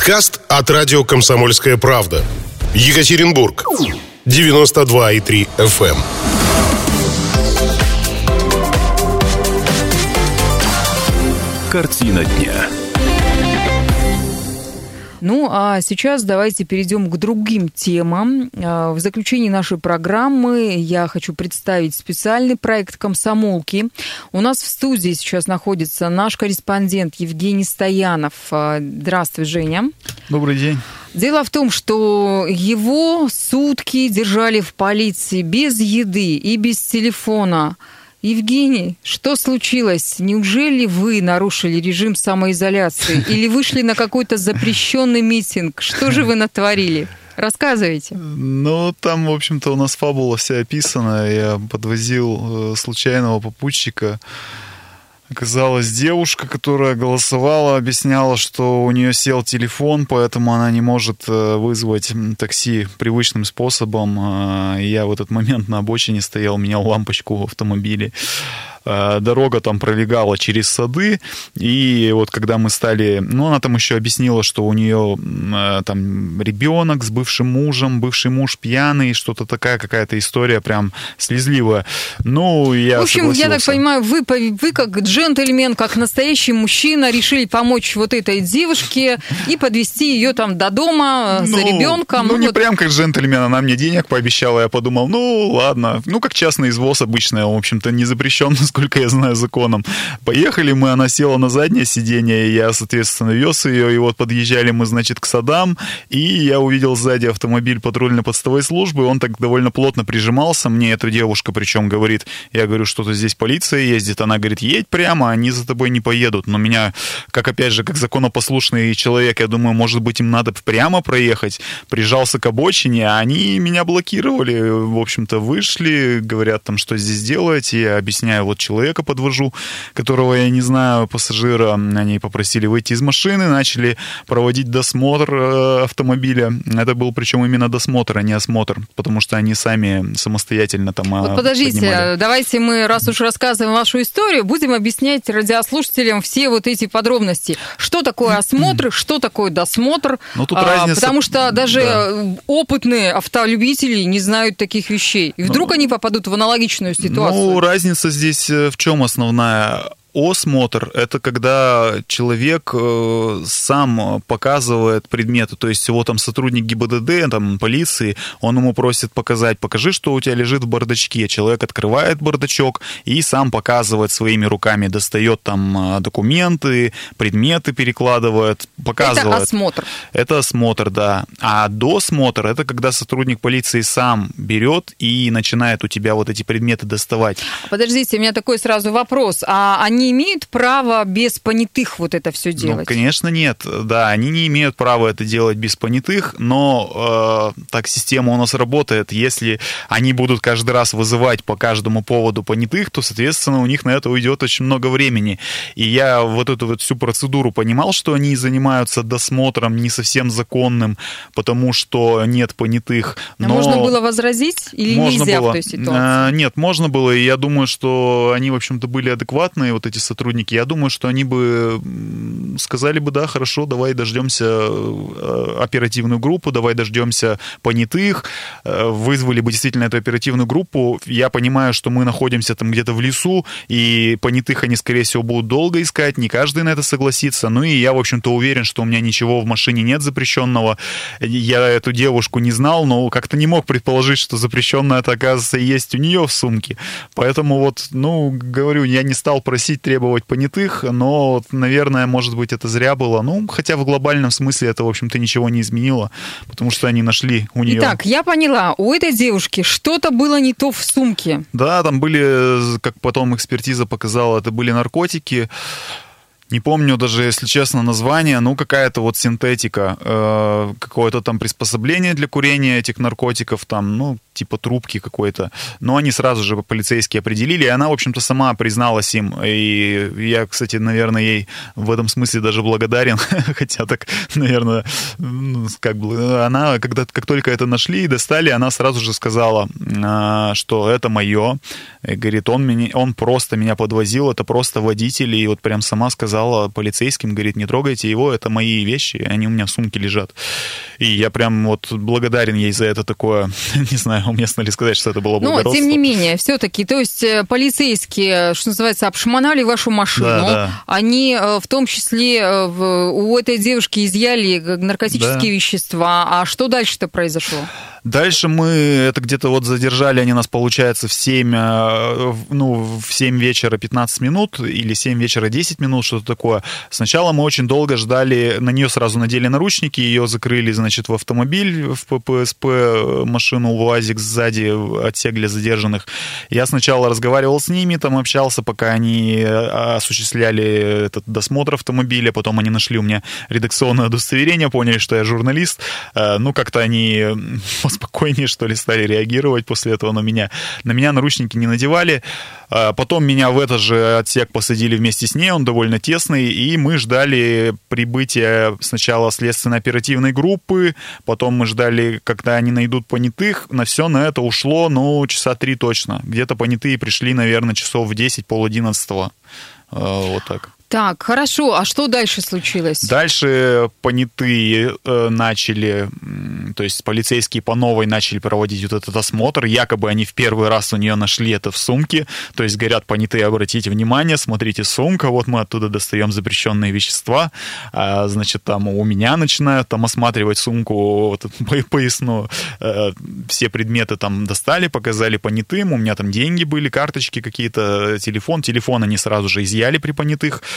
Подкаст от радио «Комсомольская правда». Екатеринбург. 92,3 FM. эм. Картина дня. Ну, а сейчас давайте перейдем к другим темам. А, В заключении нашей программы я хочу представить специальный проект «Комсомолки». У нас в студии сейчас находится наш корреспондент Евгений Стоянов. А, Здравствуй, Женя. Добрый день. Дело в том, что его сутки держали в полиции без еды и без телефона. Евгений, что случилось? Неужели вы нарушили режим самоизоляции или вышли на какой-то запрещенный митинг? Что же вы натворили? Рассказывайте. Ну, там, в общем-то, у нас фабула вся описана. Я подвозил э, случайного попутчика. Оказалась девушка, которая голосовала, объясняла, что у нее сел телефон, поэтому она не может э, вызвать такси привычным способом. И Я в этот момент на обочине стоял, менял лампочку в автомобиле. Э, Дорога там пролегала через сады, и вот когда мы стали... Ну, она там еще объяснила, что у нее э, там ребенок с бывшим мужем, бывший муж пьяный, что-то такая какая-то история прям слезливая. Ну, я В общем, я так согласился. понимаю, вы, вы как джентльмен, как настоящий мужчина, решили помочь вот этой девушке и подвести ее там до дома э, за Ну, ребенком. Ну, не вот. прям как джентльмен, она мне денег пообещала, я подумал, ну, ладно. Ну, как частный извоз обычный, в общем-то, не запрещен, насколько я знаю, законом. Поехали мы, она села на заднее сиденье, и я, соответственно, вез ее, и вот подъезжали мы, значит, к садам, и я увидел сзади автомобиль патрульно-постовой службы, он так довольно плотно прижимался, мне эта девушка причем говорит, я говорю, что-то здесь полиция ездит, она говорит, едь прямо, они за тобой не поедут, но меня, как опять же, как законопослушный человек, я думаю, может быть, им надо прямо проехать, прижался к обочине, а они меня блокировали, в общем-то, вышли, говорят там, что здесь делать, я объясняю, вот человека подвожу, которого я не знаю, пассажира, они попросили выйти из машины, начали проводить досмотр э, автомобиля, это был причем именно досмотр, а не осмотр, потому что они сами самостоятельно там Вот а, подождите, поднимали. давайте мы, раз уж рассказываем вашу историю, будем объяснять радиослушателям все вот эти подробности. Что такое осмотр, что такое досмотр? Ну, тут А, разница- Потому что даже да. опытные автолюбители не знают таких вещей. И вдруг они попадут в аналогичную ситуацию. Ну, разница здесь в чем основная? Осмотр – это когда человек э, сам показывает предметы, то есть его там сотрудник ГИБДД, там, полиции, он ему просит показать, покажи, что у тебя лежит в бардачке. Человек открывает бардачок и сам показывает своими руками, достает там э, документы, предметы перекладывает, показывает. Это осмотр. Это осмотр, да. А досмотр – это когда сотрудник полиции сам берет и начинает у тебя вот эти предметы доставать. Подождите, у меня такой сразу вопрос. А они имеют право без понятых вот это все Ну, делать? конечно, нет. Да, они не имеют права это делать без понятых, но э, так система у нас работает. Если они будут каждый раз вызывать по каждому поводу понятых, то, соответственно, у них на это уйдет очень много времени. И я вот эту вот всю процедуру понимал, что они занимаются досмотром не совсем законным, потому что нет понятых. А Но... можно было возразить или Можно нельзя было. в той ситуации? А, нет, можно было, и я думаю, что они, в общем-то, были адекватные, вот эти сотрудники. Я думаю, что они бы сказали бы, да, хорошо, давай дождемся э, оперативную группу, давай дождемся понятых, э, вызвали бы действительно эту оперативную группу. Я понимаю, что мы находимся там где-то в лесу, и понятых они, скорее всего, будут долго искать, не каждый на это согласится. Ну и я, в общем-то, уверен, что у меня ничего в машине нет запрещенного. Я эту девушку не знал, но как-то не мог предположить, что запрещенное это, оказывается, есть у нее в сумке. Поэтому вот, ну, говорю, я не стал просить требовать понятых, но, наверное, может быть, это зря было. Ну, хотя в глобальном смысле это, в общем-то, ничего не изменило, потому что они нашли у нее... Итак, я поняла, у этой девушки что-то было не то в сумке. Да, там были, как потом экспертиза показала, это были наркотики. Не помню даже, если честно, название, ну, какая-то вот синтетика, э, какое-то там приспособление для курения этих наркотиков, там, ну, типа трубки какой-то. Но они сразу же полицейские определили, и она, в общем-то, сама призналась им. И я, кстати, наверное, ей в этом смысле даже благодарен, хотя так, наверное, как бы она, когда как только это нашли и достали, она сразу же сказала, а, что это мое. И говорит, он, меня, он просто меня подвозил, это просто водитель, и вот прям сама сказала полицейским, говорит, не трогайте его, это мои вещи, они у меня в сумке лежат. И я прям вот благодарен ей за это такое, не знаю, уместно ли сказать, что это было благородство. Но, тем не менее, все-таки, то есть э, полицейские, что называется, обшмонали вашу машину, да, да. они э, в том числе э, у этой девушки изъяли наркотические да. вещества, а что дальше-то произошло? Дальше мы это где-то вот задержали, они нас, получается, в 7, э, ну, в 7 вечера 15 минут или 7 вечера 10 минут, что-то такое. Сначала мы очень долго ждали, на нее сразу надели наручники, ее закрыли, значит, в автомобиль, в ППСП, машину УАЗик сзади, отсек для задержанных. Я сначала разговаривал с ними, там общался, пока они э, осуществляли этот досмотр автомобиля, потом они нашли у меня редакционное удостоверение, поняли, что я журналист. Э, ну, как-то они спокойнее, что ли, стали реагировать после этого на меня. На меня наручники не надевали. А потом меня в этот же отсек посадили вместе с ней, он довольно тесный, и мы ждали прибытия сначала следственно-оперативной группы, потом мы ждали, когда они найдут понятых. На все на это ушло, ну, часа три точно. Где-то понятые пришли, наверное, часов в 10, пол одиннадцатого. А, вот так. Так, хорошо. А что дальше случилось? Дальше понятые э, начали, то есть полицейские по новой начали проводить вот этот осмотр. Якобы они в первый раз у нее нашли это в сумке. То есть говорят, понятые, обратите внимание, смотрите, сумка, вот мы оттуда достаем запрещенные вещества. А, значит, там у меня начинают там осматривать сумку вот, поясную. Э, все предметы там достали, показали понятым. У меня там деньги были, карточки какие-то, телефон. Телефон они сразу же изъяли при понятых.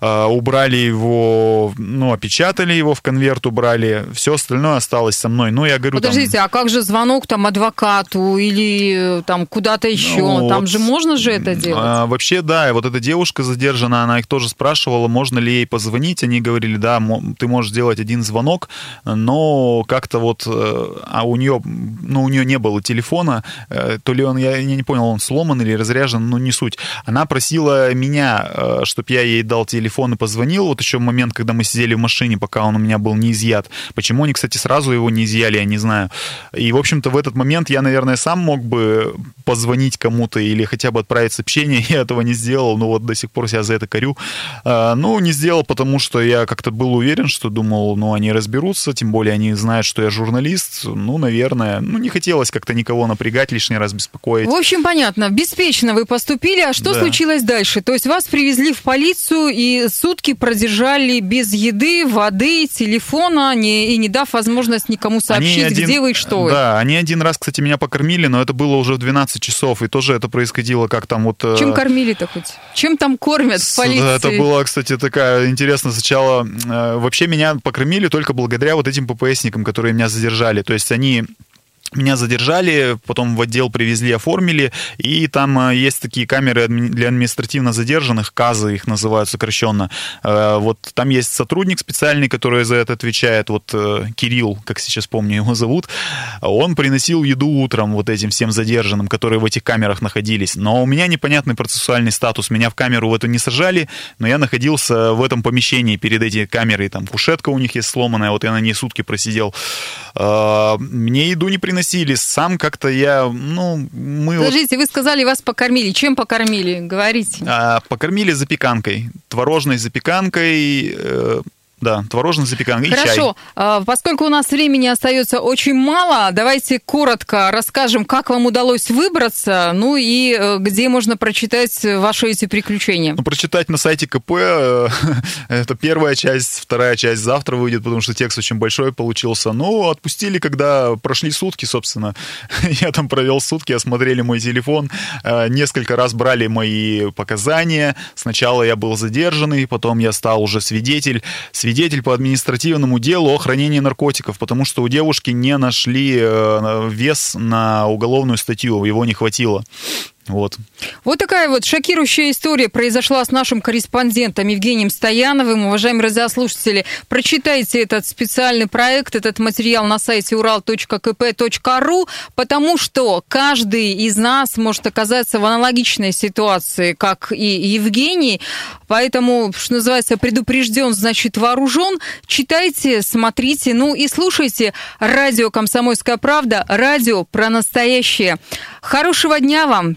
убрали его, ну, опечатали его в конверт, убрали, все остальное осталось со мной. Ну, я говорю, Подождите, там... а как же звонок там адвокату или э, там куда-то еще? Ну, там вот, же можно же это делать? А, вообще, да, вот эта девушка задержана, она их тоже спрашивала, можно ли ей позвонить. Они говорили, да, ты можешь сделать один звонок, но как-то вот, э, а у нее, ну, у нее не было телефона, то ли он, я, я не понял, он сломан или разряжен, ну, не суть. Она просила меня, чтобы я ей дал телефон, телефон и позвонил. Вот еще момент, когда мы сидели в машине, пока он у меня был не изъят. Почему они, кстати, сразу его не изъяли, я не знаю. И, в общем-то, в этот момент я, наверное, сам мог бы позвонить кому-то или хотя бы отправить сообщение. Я этого не сделал, но вот до сих пор себя за это корю. А, ну, не сделал, потому что я как-то был уверен, что думал, ну, они разберутся, тем более они знают, что я журналист. Ну, наверное, ну, не хотелось как-то никого напрягать, лишний раз беспокоить. В общем, понятно. Беспечно вы поступили. А что да. случилось дальше? То есть вас привезли в полицию и сутки продержали без еды, воды, телефона не, и не дав возможность никому сообщить, один, где вы и что вы. Да, они один раз, кстати, меня покормили, но это было уже в 12 часов, и тоже это происходило как там вот... Э, Чем кормили-то хоть? Чем там кормят в полиции? Это было, кстати, такая интересно. Сначала э, вообще меня покормили только благодаря вот этим ППСникам, которые меня задержали. То есть они меня задержали, потом в отдел привезли, оформили, и там э, есть такие камеры для административно задержанных, КАЗы их называют сокращенно. Э, вот там есть сотрудник специальный, который за это отвечает, вот э, Кирилл, как сейчас помню его зовут, он приносил еду утром вот этим всем задержанным, которые в этих камерах находились. Но у меня непонятный процессуальный статус, меня в камеру в эту не сажали, но я находился в этом помещении перед этой камерой, там кушетка у них есть сломанная, вот я на ней сутки просидел. Мне еду не приносили, приносили, сам как-то я, ну, мы... Подождите, вот... вы сказали, вас покормили. Чем покормили? Говорите. А, покормили запеканкой, творожной запеканкой, э, да, творожная запеканка и Хорошо. чай. А, поскольку у нас времени остается очень мало, давайте коротко расскажем, как вам удалось выбраться, ну и э, где можно прочитать ваши эти приключения. Ну, прочитать на сайте КП, э, это первая часть, вторая часть завтра выйдет, потому что текст очень большой получился. Ну, отпустили, когда прошли сутки, собственно. Я там провел сутки, осмотрели мой телефон, э, несколько раз брали мои показания. Сначала я был задержанный, потом я стал уже свидетель. Свидетель свидетель по административному делу о хранении наркотиков, потому что у девушки не нашли э, вес на уголовную статью, его не хватило. Вот. Вот такая вот шокирующая история произошла с нашим корреспондентом Евгением Стояновым. Уважаемые радиослушатели, прочитайте этот специальный проект, этот материал на сайте ural.kp.ru, потому что каждый из нас может оказаться в аналогичной ситуации, как и Евгений. Поэтому, что называется, предупрежден, значит вооружен. Читайте, смотрите, ну и слушайте радио «Комсомольская правда», радио про настоящее. Хорошего дня вам,